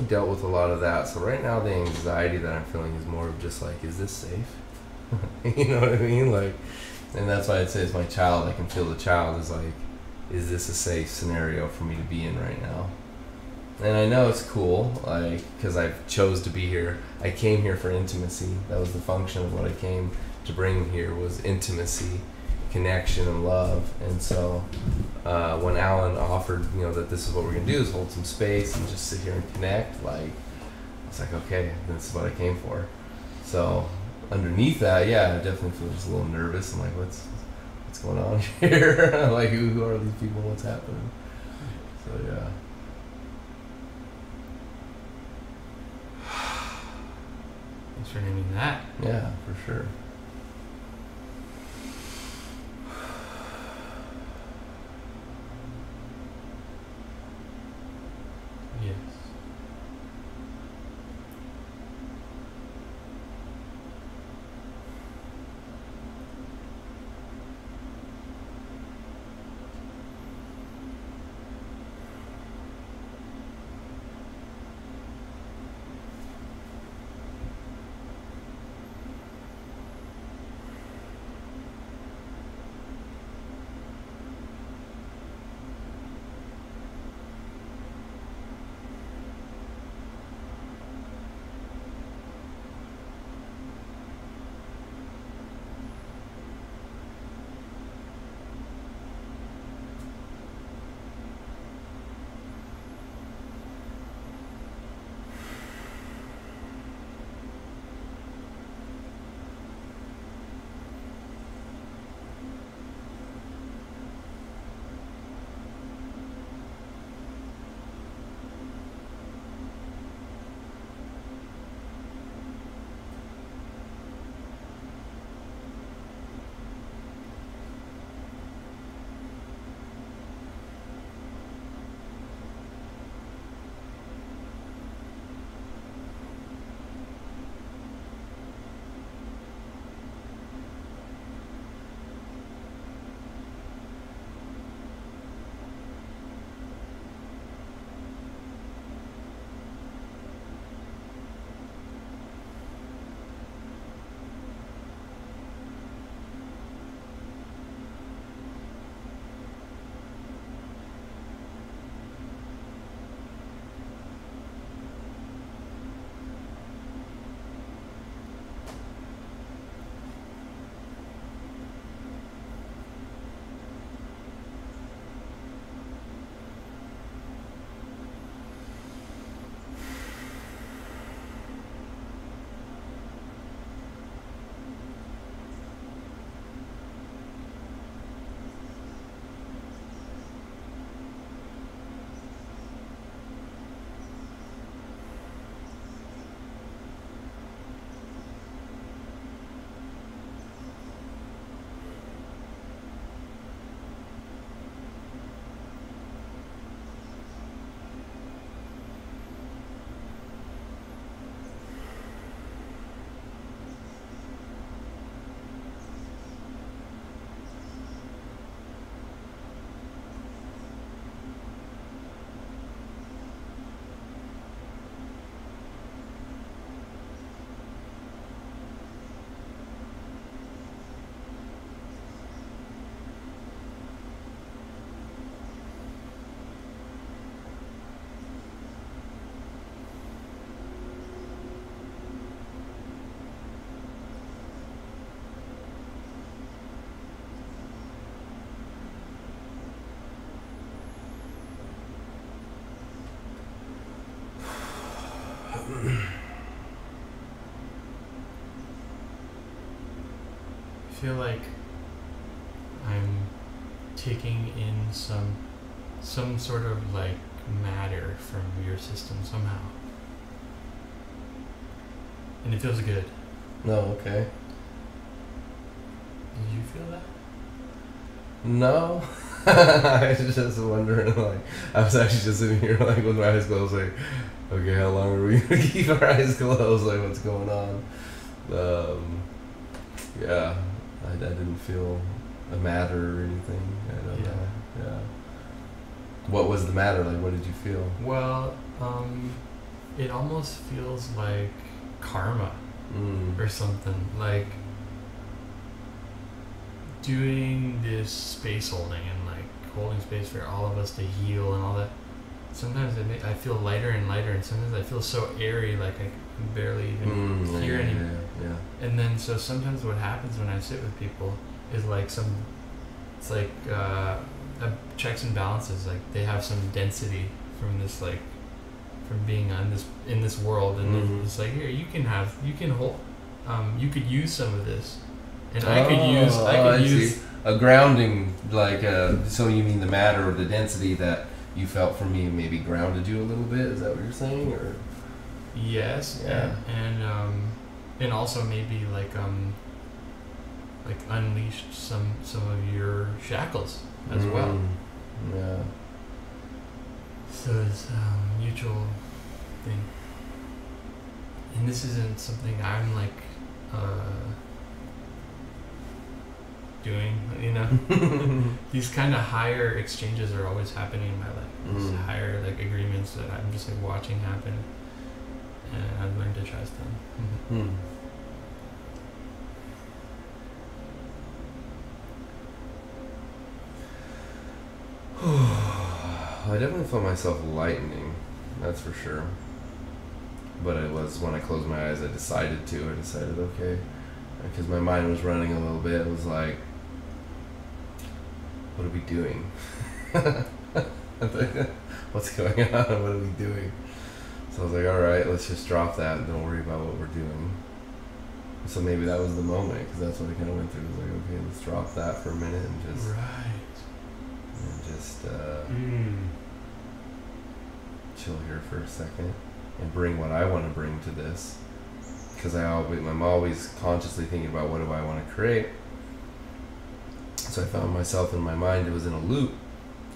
definitely dealt with a lot of that. So right now, the anxiety that I'm feeling is more of just like, is this safe? you know what I mean? Like, and that's why I'd say it's my child. I can feel the child is like, is this a safe scenario for me to be in right now? And I know it's cool, like, because I chose to be here. I came here for intimacy. That was the function of what I came to bring here was intimacy, connection, and love. And so, uh, when Alan offered, you know, that this is what we're gonna do is hold some space and just sit here and connect, like, it's like, okay, this is what I came for. So, underneath that, yeah, I definitely feel just a little nervous. I'm like, what's what's going on here? like, who, who are these people? What's happening? So yeah. Thanks for naming that. Yeah, for sure. I feel like I'm taking in some some sort of like matter from your system somehow. And it feels good. No, okay. Did you feel that? No. I was just wondering, like, I was actually just sitting here, like, with my eyes closed, like, okay, how long are we gonna keep our eyes closed? Like, what's going on? Um, yeah, I, I didn't feel a matter or anything. I don't Yeah. know. Yeah. What was the matter? Like, what did you feel? Well, um, it almost feels like karma Mm. or something like doing this space holding and holding space for all of us to heal and all that sometimes it ma- i feel lighter and lighter and sometimes i feel so airy like i can barely even Mm, hear yeah, yeah, yeah. and then so sometimes what happens when i sit with people is like some it's like uh, a checks and balances like they have some density from this like from being on this in this world and Mhm. it's like here you can have you can hold um, you could use some of this and i could use i Oh, could see. use a grounding, like uh, so you mean the matter or the density that you felt from me maybe grounded you a little bit? Is that what you're saying, or yes Yeah. and, and um and also maybe like um like unleashed some some of your shackles as well Mm, Yeah. So it's a mutual thing. And this isn't something I'm like uh, doing, you know? These kind of higher exchanges are always happening in my life. These Mm. higher like agreements that I'm just like watching happen. And I've learned to trust them. Hmm. I definitely felt myself lightening, that's for sure. But it was when I closed my eyes, I decided to. I decided, okay, because my mind was running a little bit. It was like, what are we doing? What's going on? What are we doing? So I was like, all right, let's just drop that and don't worry about what we're doing. So maybe that was the moment because that's what I kind of went through. It was like, okay, let's drop that for a minute and just Right. and just uh, Mm. chill here for a second and bring what I want to bring to this. Because I always, I'm always consciously thinking about what do I want to create. So I found myself in my mind, it was in a loop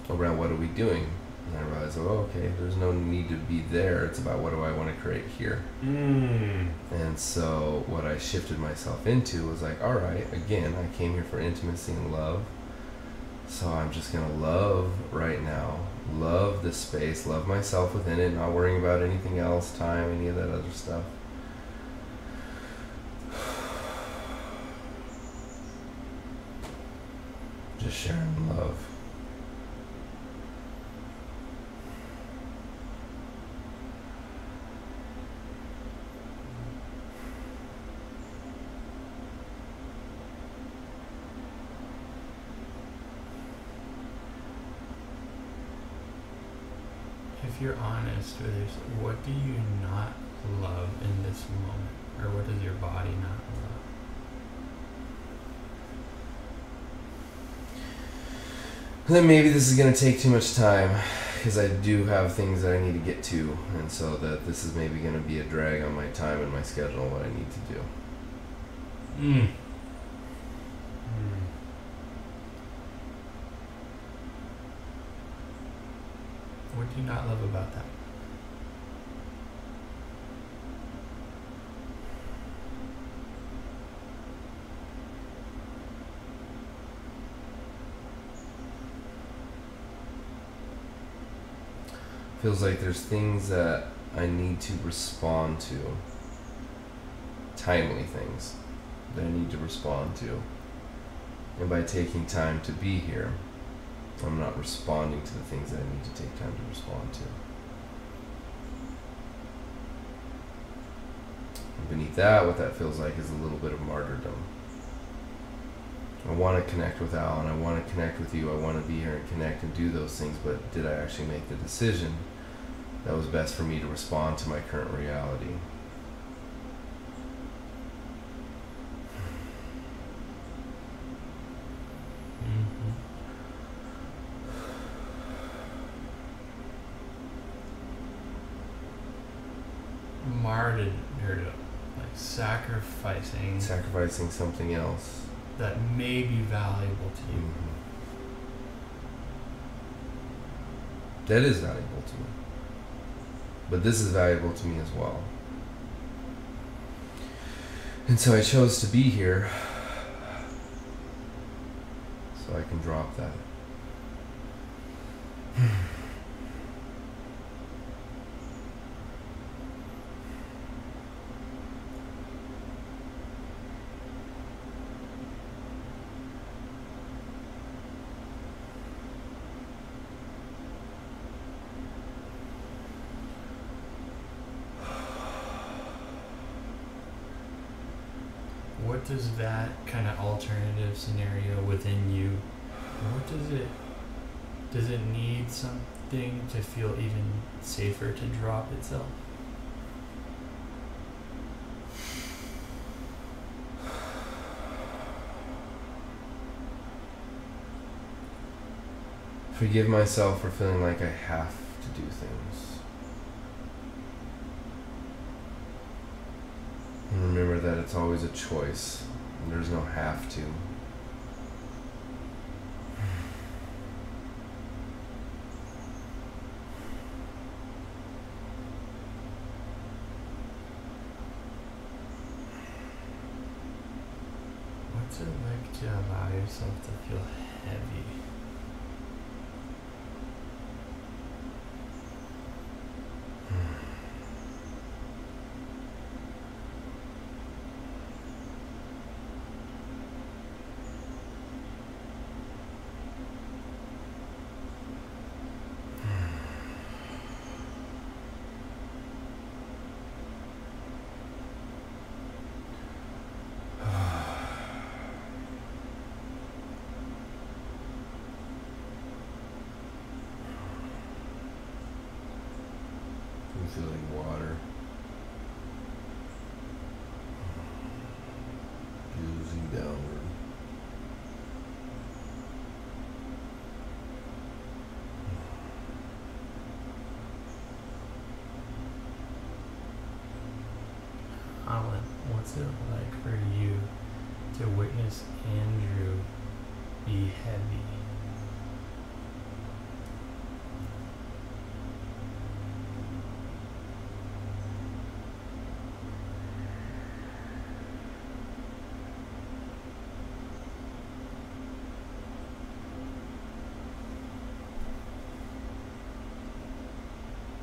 around what are we doing. And I realized, oh, okay, there's no need to be there. It's about what do I want to create here. Mm. And so what I shifted myself into was like, all right, again, I came here for intimacy and love. So I'm just going to love right now. Love this space, love myself within it, not worrying about anything else, time, any of that other stuff. Just sharing love. If you're honest with yourself, what do you not love in this moment? Or what does your body not love? Then maybe this is going to take too much time because I do have things that I need to get to, and so that this is maybe going to be a drag on my time and my schedule and what I need to do. Mm. What do you not love about that? Feels like there's things that I need to respond to, timely things that I need to respond to. And by taking time to be here, I'm not responding to the things that I need to take time to respond to. And beneath that, what that feels like is a little bit of martyrdom. I want to connect with Alan. I want to connect with you. I want to be here and connect and do those things. But did I actually make the decision that was best for me to respond to my current reality? Mm-hmm. Martyred, like sacrificing Sacrificing something else. that may be valuable to you. Mhm. That is valuable to me. But this is valuable to me as well. And so I chose to be here so I can drop that. what does that kind of alternative scenario within you? What does it? Does it need something to feel even safer to drop itself? Forgive myself for feeling like I have to do things. And remember that it's always a choice. There's no have to. What's it like to to feel heavy? You feel like water. Oozing downward. Alan, what's it like for you to witness Andrew be heavy?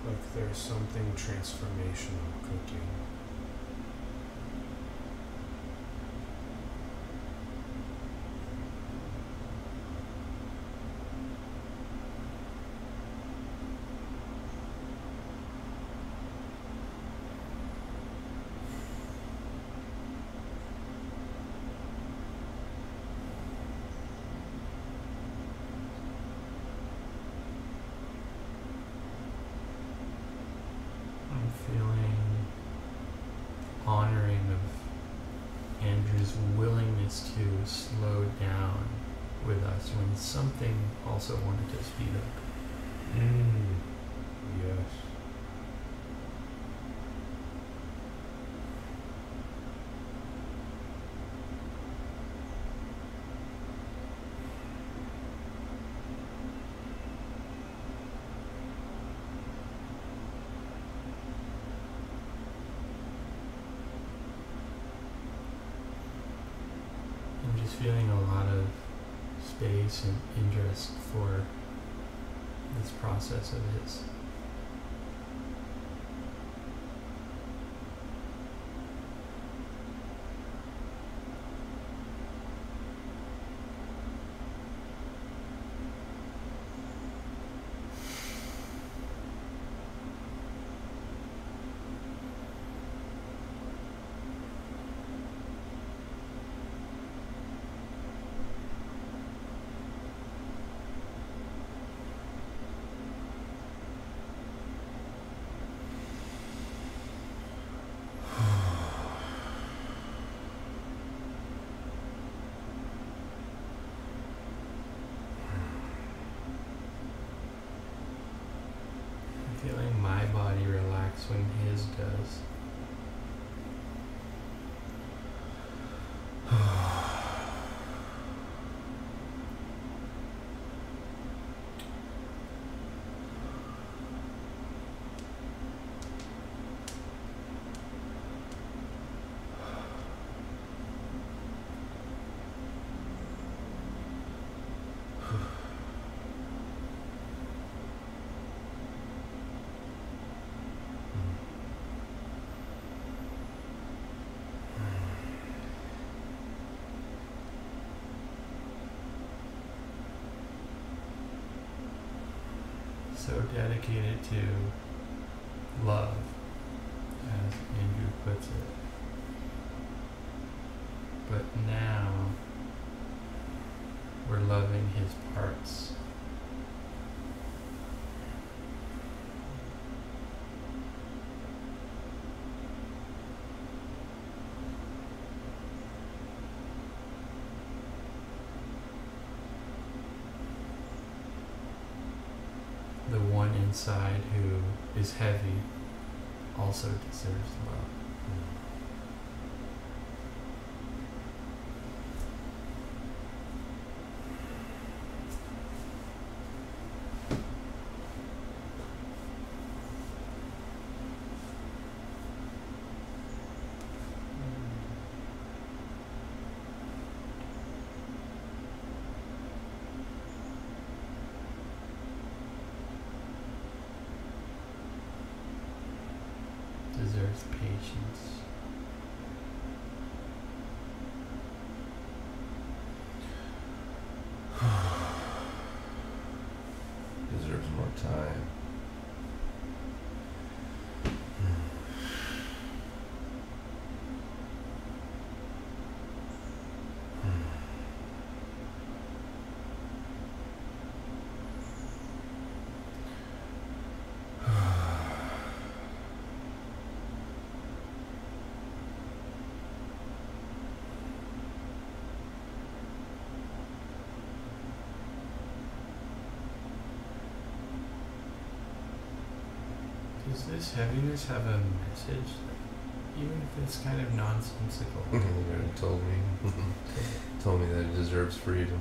Like there's something transformational cooking. I'm feeling honoring of Andrew's willingness to slow down with us when something also wanted to speed up. Mm. Yes. I'm just feeling a lot of and interest for this process of his. I'm feeling my body relax when his does. So dedicated to love, as Andrew puts it. But now we're loving his parts. The one inside who is heavy also deserves love. Deserves patience. Deserves more time. Does this heaviness have a message? Even if it's kind of nonsensical. told me. told me that it deserves freedom.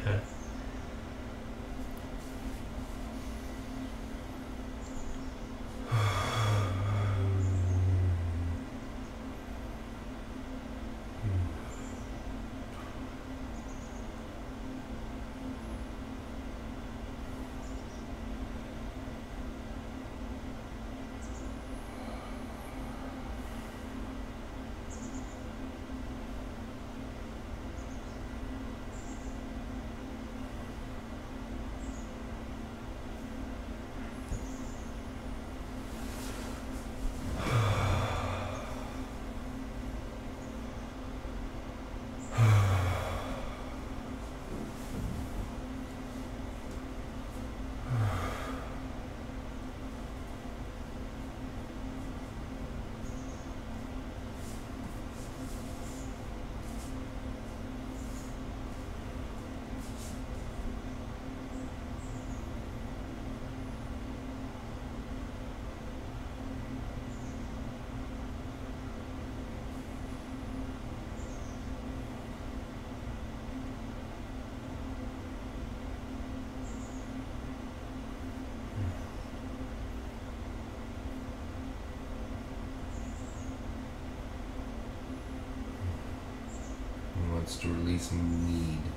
to release need.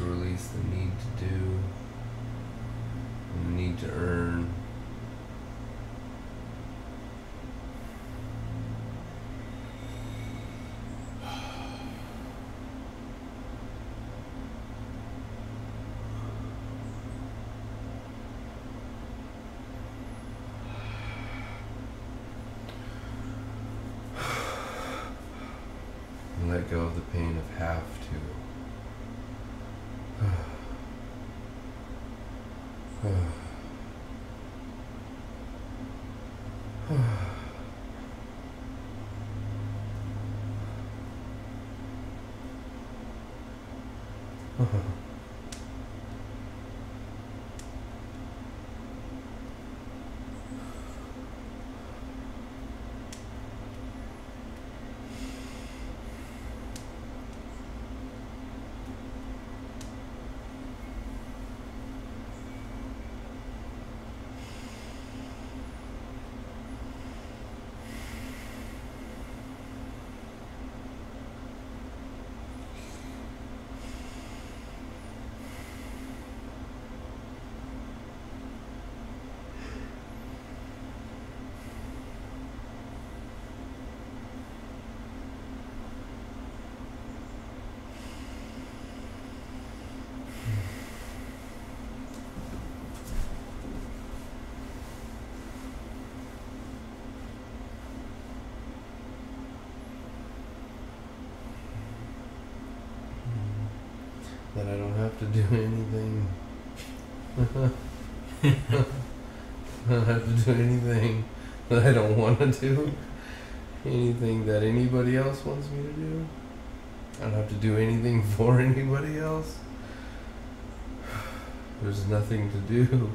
To release the need to do and the need to earn. Let go of the pain of have to. I don't have to do anything. I don't have to do anything that I don't want to do. Anything that anybody else wants me to do. I don't have to do anything for anybody else. There's nothing to do.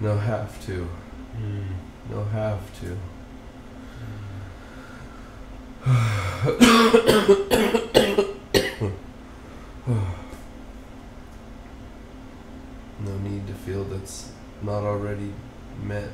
No have to. Mm. No have to. No need to feel that's not already met.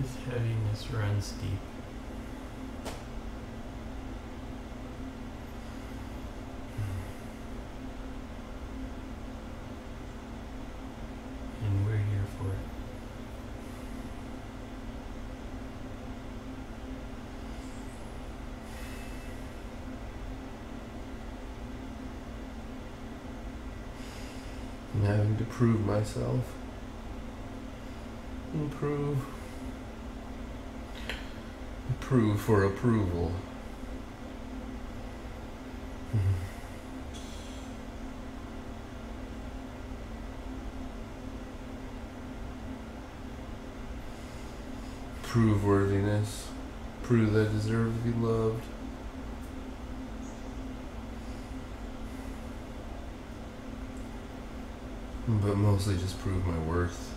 This heaviness runs deep. And we're here for it. and having to prove myself. Improve. Approve for approval. Prove worthiness. Prove that I deserve to be loved. But mostly just prove my worth.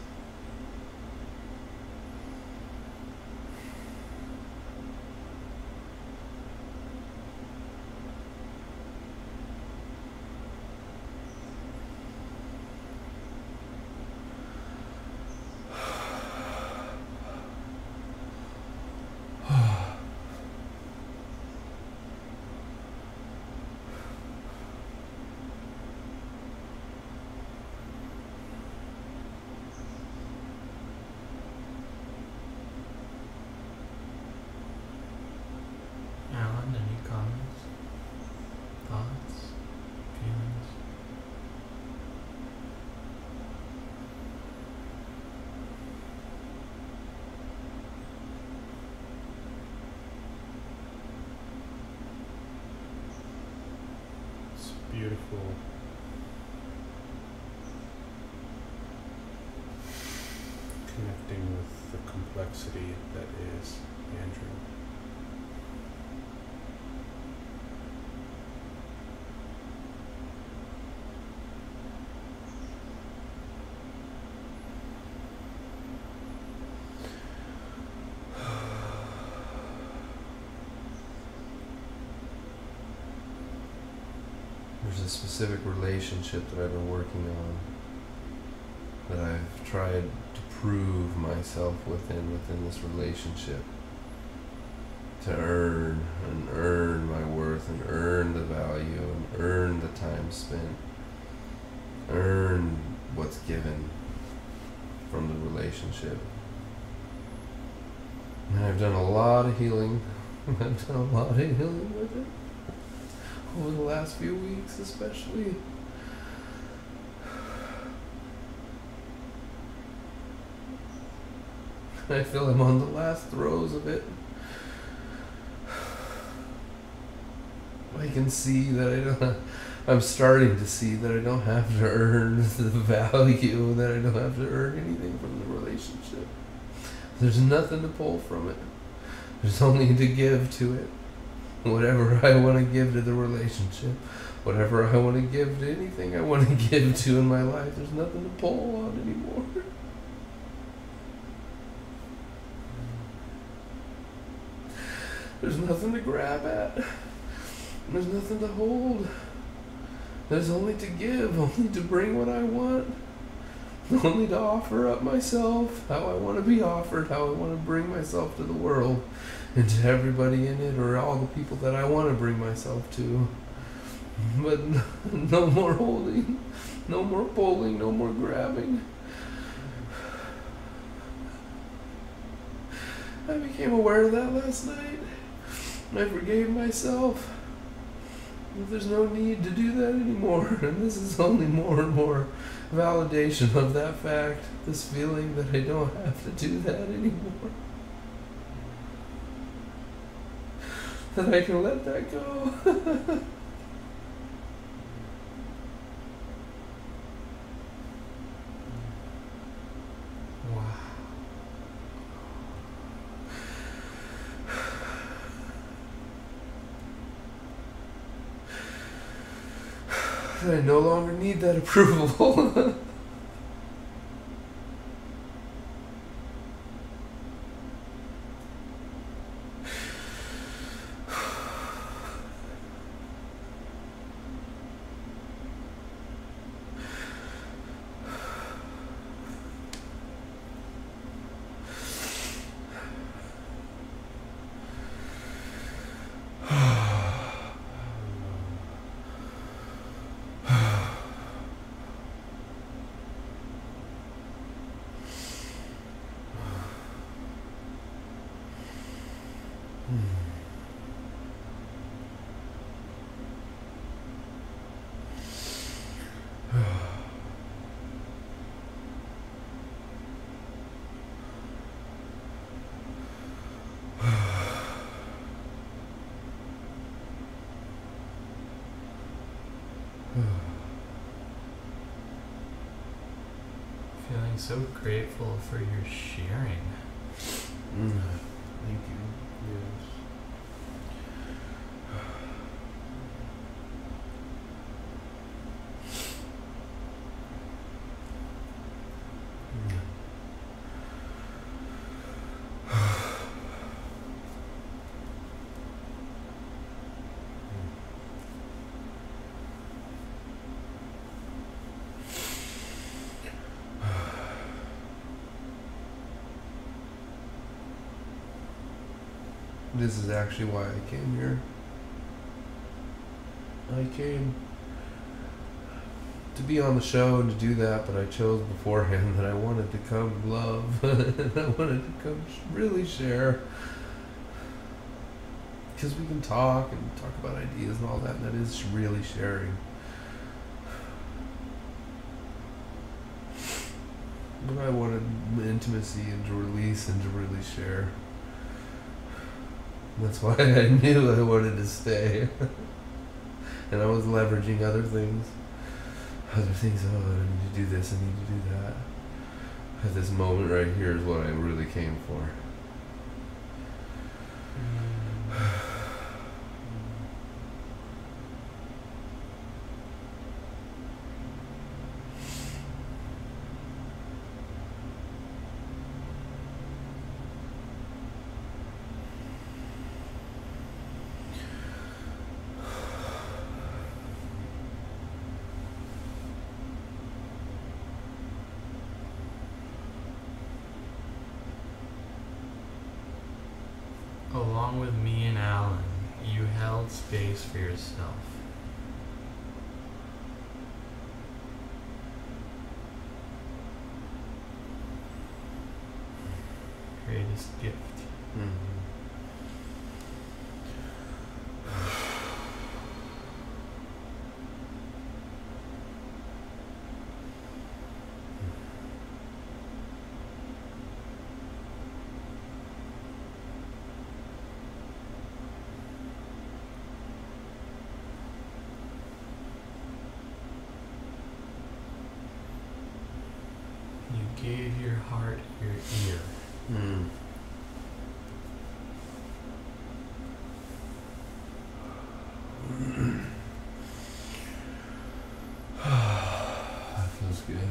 Alan, any comments? Thoughts? Feelings? Beautiful. Connecting with the complexity that is Andrew. A specific relationship that I've been working on that I've tried to prove myself within within this relationship. To earn and earn my worth and earn the value and earn the time spent. Earn what's given from the relationship. And I've done a lot of healing. I've done a lot of healing with it over the last few weeks especially I feel I'm on the last throes of it I can see that I don't. I'm starting to see that I don't have to earn the value. That I don't have to earn anything from the relationship. There's nothing to pull from it. There's only to give to it. Whatever I want to give to the relationship, whatever I want to give to anything I want to give to in my life, there's nothing to pull on anymore. There's nothing to grab at. There's nothing to hold. There's only to give, only to bring what I want, only to offer up myself, how I want to be offered, how I want to bring myself to the world, and to everybody in it, or all the people that I want to bring myself to. But no more holding, no more pulling, no more grabbing. I became aware of that last night. I forgave myself. There's no need to do that anymore. And this is only more and more validation of that fact. This feeling that I don't have to do that anymore. That I can let that go. Wow. I no longer need that approval. Feeling so grateful for your sharing. Mm. Thank you. Yes. This is actually why I came here. I came to be on the show and to do that, but I chose beforehand that I wanted to come love. and I wanted to come really share. Because we can talk and talk about ideas and all that, and that is really sharing. But I wanted intimacy and to release and to really share. That's why I knew I wanted to stay. and I was leveraging other things. Other things, oh, I need to do this, I need to do that. But this moment right here is what I really came for. Gift. Mm-hmm. You gave your heart your ear. Mm. that feels good.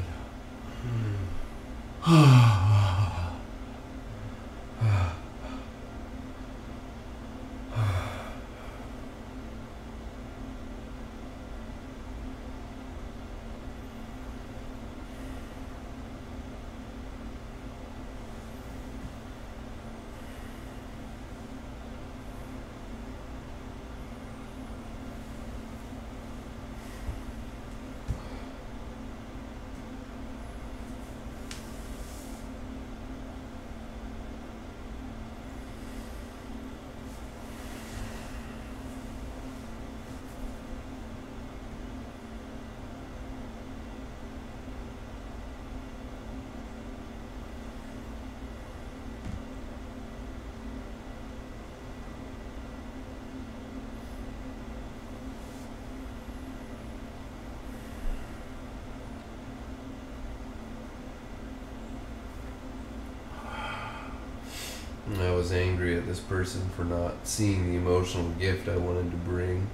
I was angry at this person for not seeing the emotional gift I wanted to bring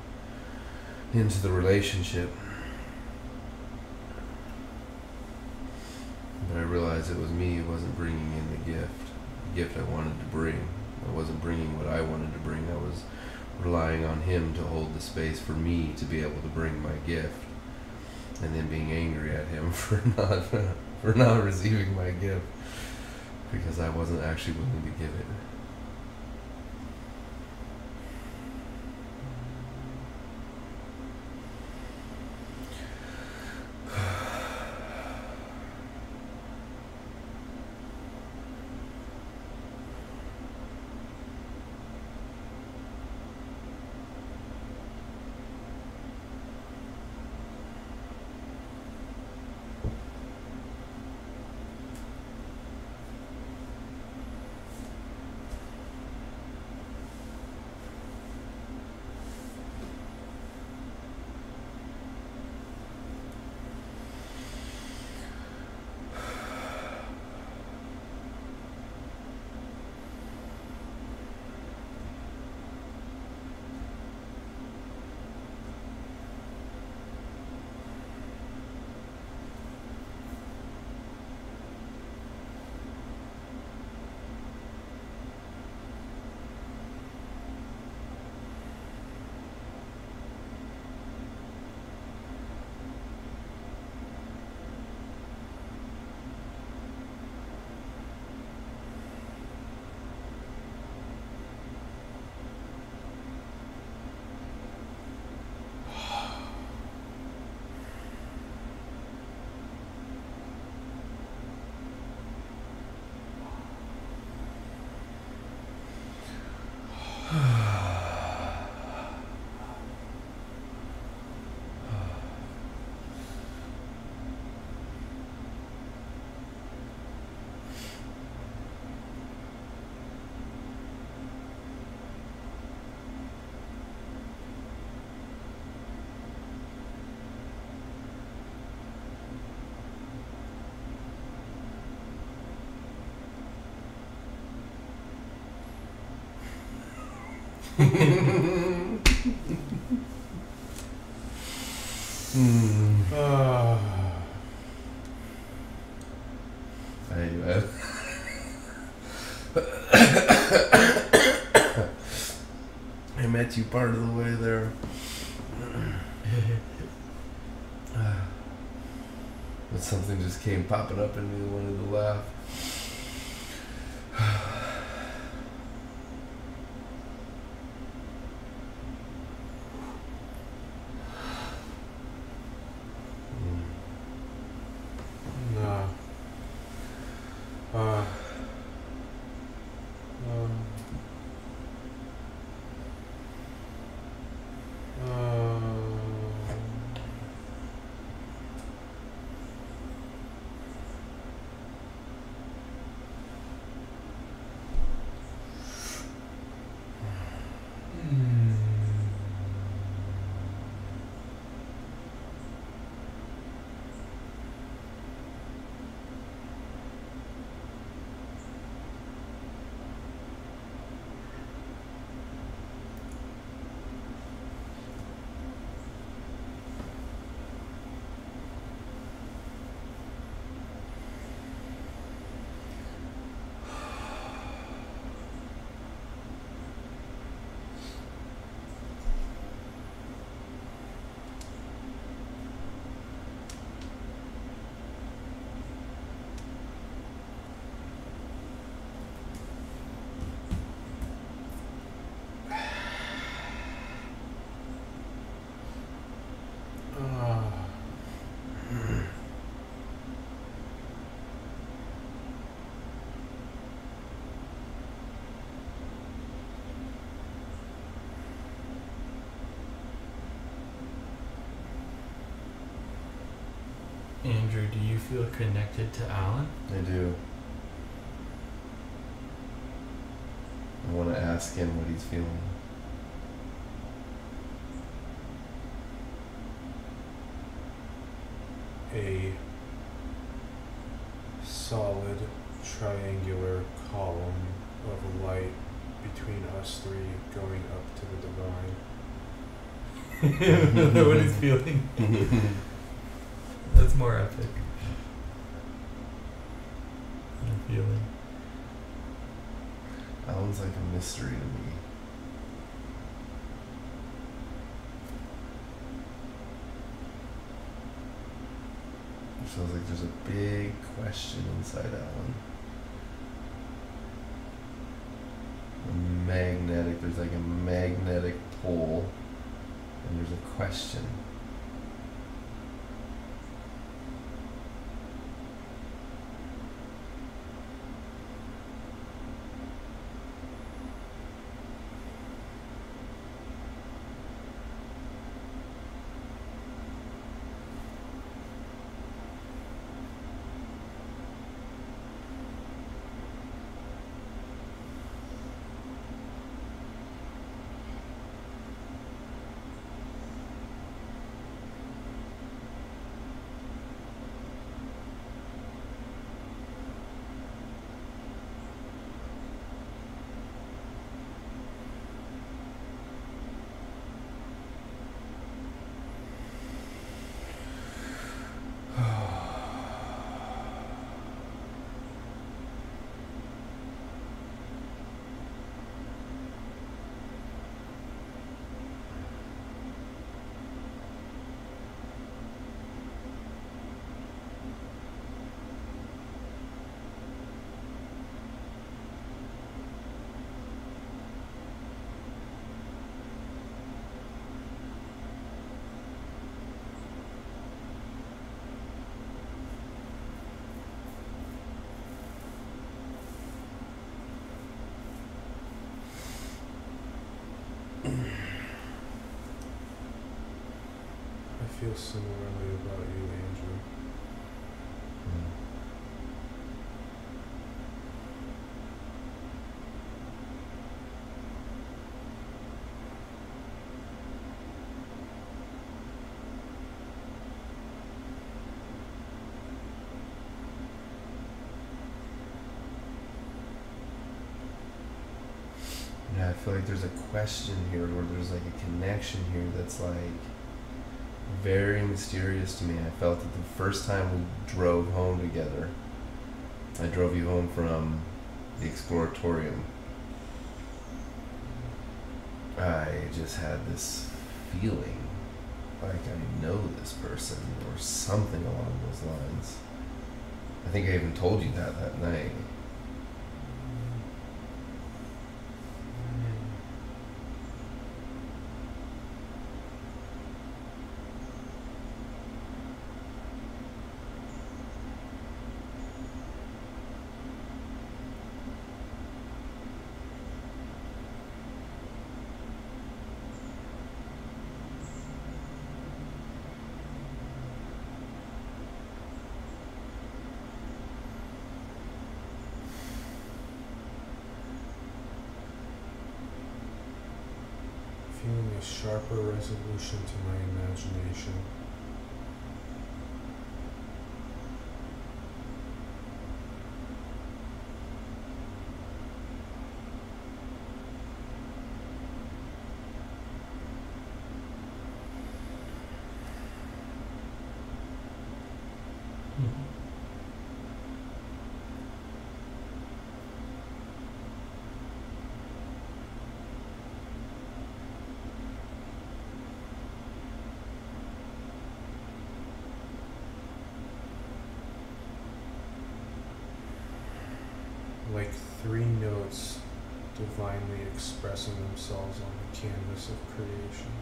into the relationship. But I realized it was me who wasn't bringing in the gift, the gift I wanted to bring. I wasn't bringing what I wanted to bring. I was relying on him to hold the space for me to be able to bring my gift, and then being angry at him for not for not receiving my gift because I wasn't actually willing to give it. Hmm. Ah. Anyway. I met you part of the way there. But something just came popping up in me that wanted to laugh. Andrew, do you feel connected to Alan? I do. I want to ask him what he's feeling. A solid triangular column of light between us three going up to the divine. what he's feeling. More epic. I'm feeling. Alan's like a mystery to me. It feels like there's a big question inside Alan. A magnetic, there's like a magnetic pull, and there's a question. I feel similarly about you, Andrew. Mm. Yeah, I feel like there's a question here, or there's like a connection here that's like very mysterious to me. I felt that the first time we drove home together. I drove you home from the Exploratorium. I just had this feeling like I know this person or something along those lines. I think I even told you that that night. Feeling a sharper to my imagination. Like three notes divinely expressing themselves on the canvas of creation.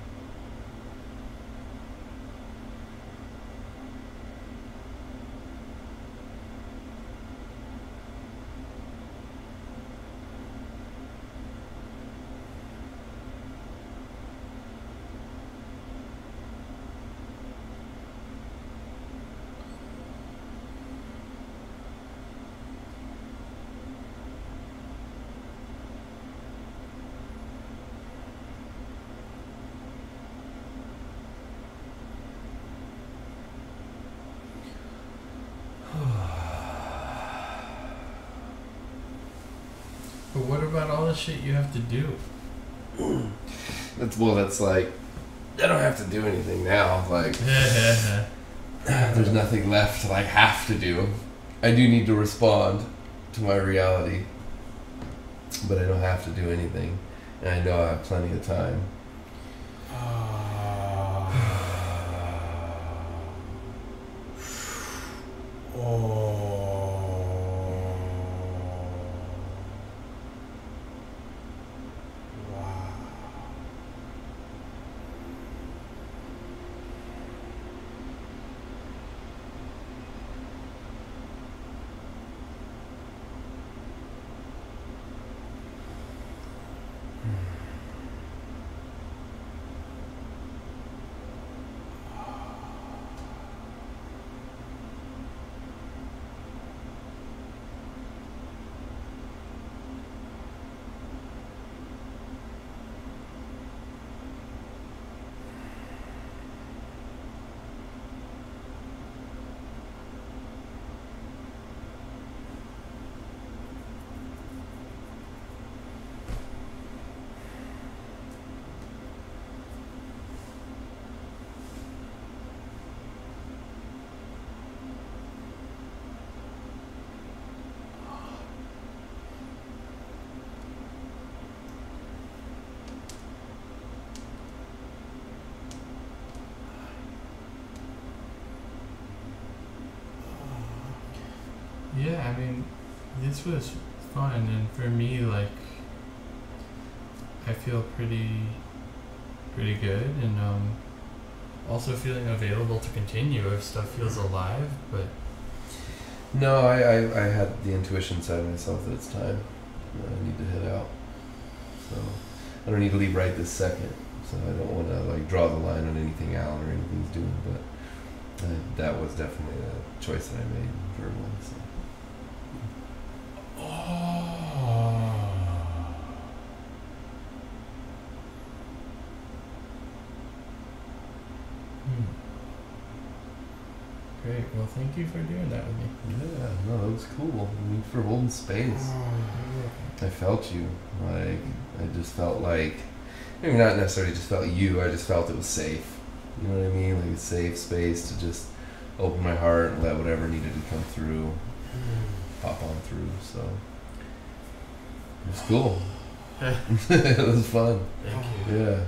But what about all the shit you have to do? That's well. That's like I don't have to do anything now. Like there's nothing left to like have to do. I do need to respond to my reality, but I don't have to do anything, and I know I have plenty of time. Wow. Yeah, I mean, this was fun, and for me, like, I feel pretty, pretty good, and um, also feeling available to continue if stuff feels alive. But No, I, I, I had the intuition side of myself that it's time. I need to head out. So I don't need to leave right this second. So I don't want to like draw the line on anything Alan or anything's doing. But uh, that was definitely a choice that I made for everyone. So. Well, thank you for doing that with me. Yeah, no, that was cool. I mean, for holding space. Oh, I felt you. Like I just felt like maybe not necessarily just felt you. I just felt it was safe. You know what I mean? Like a safe space to just open my heart and let whatever needed to come through mm. pop on through. So it was cool. it was fun. Thank you. Yeah.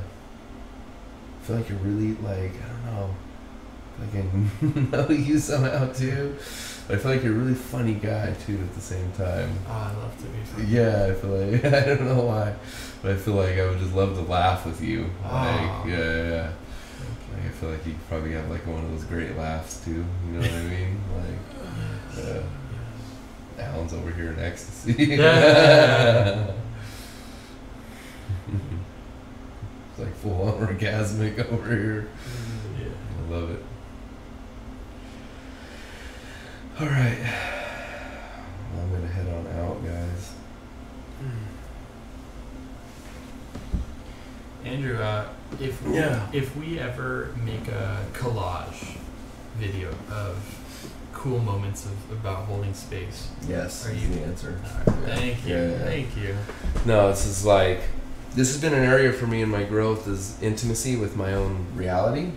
I feel like you're really like I don't know. Like I know you somehow too. But I feel like you're a really funny guy too at the same time. Oh, I love to be fun. Yeah, I feel like I don't know why, but I feel like I would just love to laugh with you. Ah. Like, Aw. yeah, yeah, yeah. Like, I feel like you probably have like one of those great laughs too. You know what I mean? Like, you. Uh, yeah. Alan's over here in ecstasy. Yeah. it's like full on orgasmic over here. Mm, yeah. I love it. All right, I'm gonna head on out, guys. Andrew, uh, if Yeah. if we ever make a collage video of cool moments of about holding space, Yes, Are you- the answer. thank you, Yeah, yeah. thank you. No, this is like this has been an area for me in my growth is intimacy with my own reality.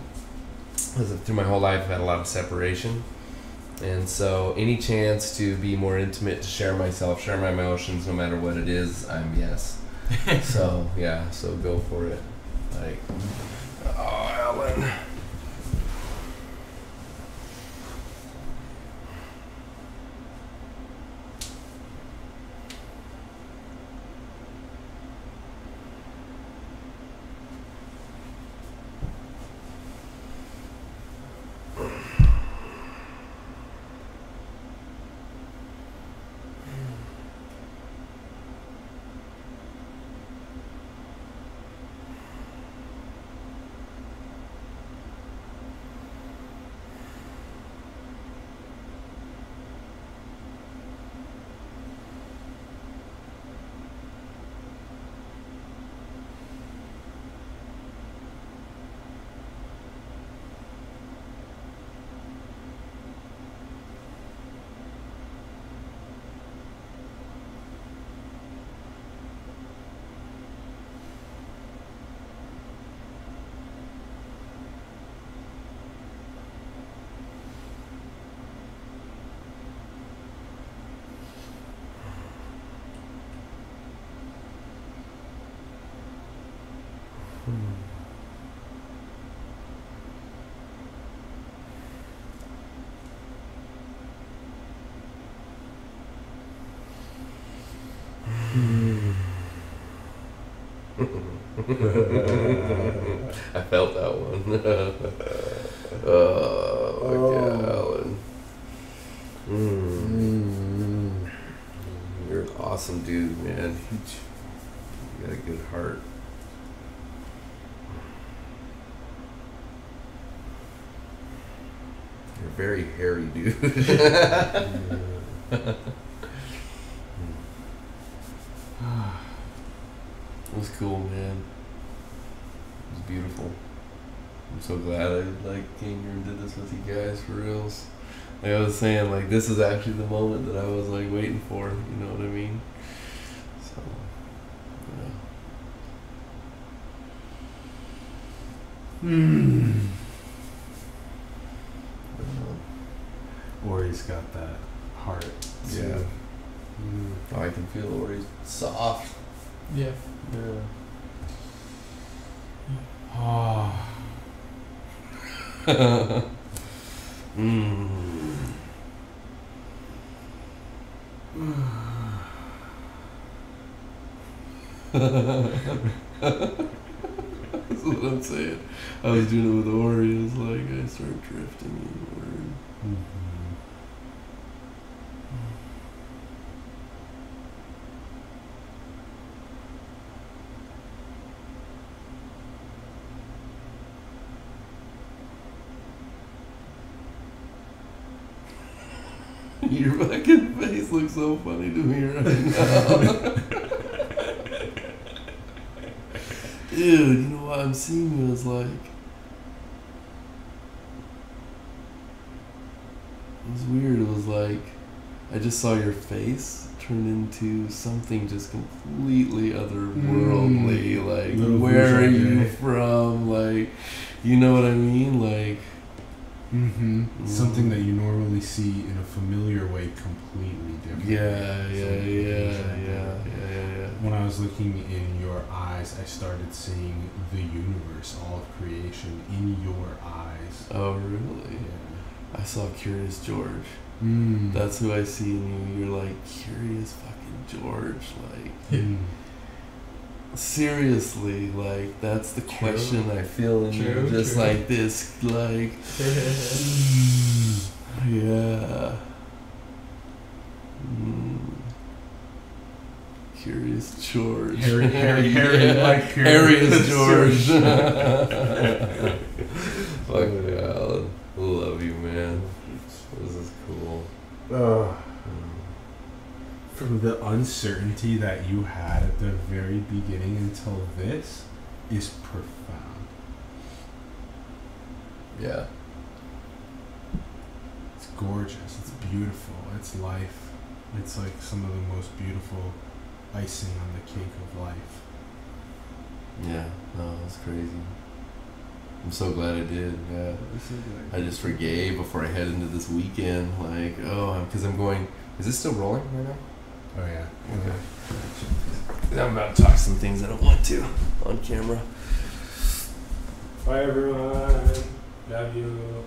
Because through my whole life, I've had a lot of separation, and so any chance to be more intimate, to share myself, share my emotions, no matter what it is, I'm yes. so yeah, so go for it. Like, oh, Alan. I felt that one. oh, Oh. Alan. Mm. Mm. You're an awesome dude, man. You got a good heart. You're a very hairy dude. It was cool, man. It was beautiful. I'm so glad I like came here and did this with you guys for reals. Like I was saying, like this is actually the moment that I was like waiting for. You know what I mean? So, Hmm. yeah. Ori's got that heart. Yeah. Mm. Oh, I can feel Ori's soft. Yeah. Yeah. Oh. mm. That's what I'm saying. I was doing it with Ori. It's like I start drifting inward. Mhm. Your fucking face looks so funny to me right now. Dude, you know what I'm seeing you as like. It was weird. It was like I just saw your face turn into something just completely otherworldly. Hmm. like, Little where are you from? Like, you know what I mean? Like, Mm-hmm. Mm. Something that you normally see in a familiar way, completely different. yeah, yeah, yeah, yeah, yeah, yeah, yeah. When I was looking in your eyes, I started seeing the universe, all of creation, in your eyes. Oh, really? Yeah. I saw Curious George. Mm. That's who I see in you. You're like Curious fucking George. Like Mm. Seriously, like that's the True. question I feel in True, you. Just true. like this, like yeah. Mm. Curious George. Harry- Harry- Harry, like Harry is Curious George. Fuck yeah, Love you, man. This is cool. Uh, the uncertainty that you had at the very beginning until this is profound. Yeah. It's gorgeous. It's beautiful. It's life. It's like some of the most beautiful icing on the cake of life. Yeah, no, that's crazy. I'm so glad I did. Yeah, I just forgave before I head into this weekend. Like, oh, because I'm going. Is this still rolling right now? Oh yeah. Okay. I'm about to talk some things I don't want to on camera. Bye everyone. Love you.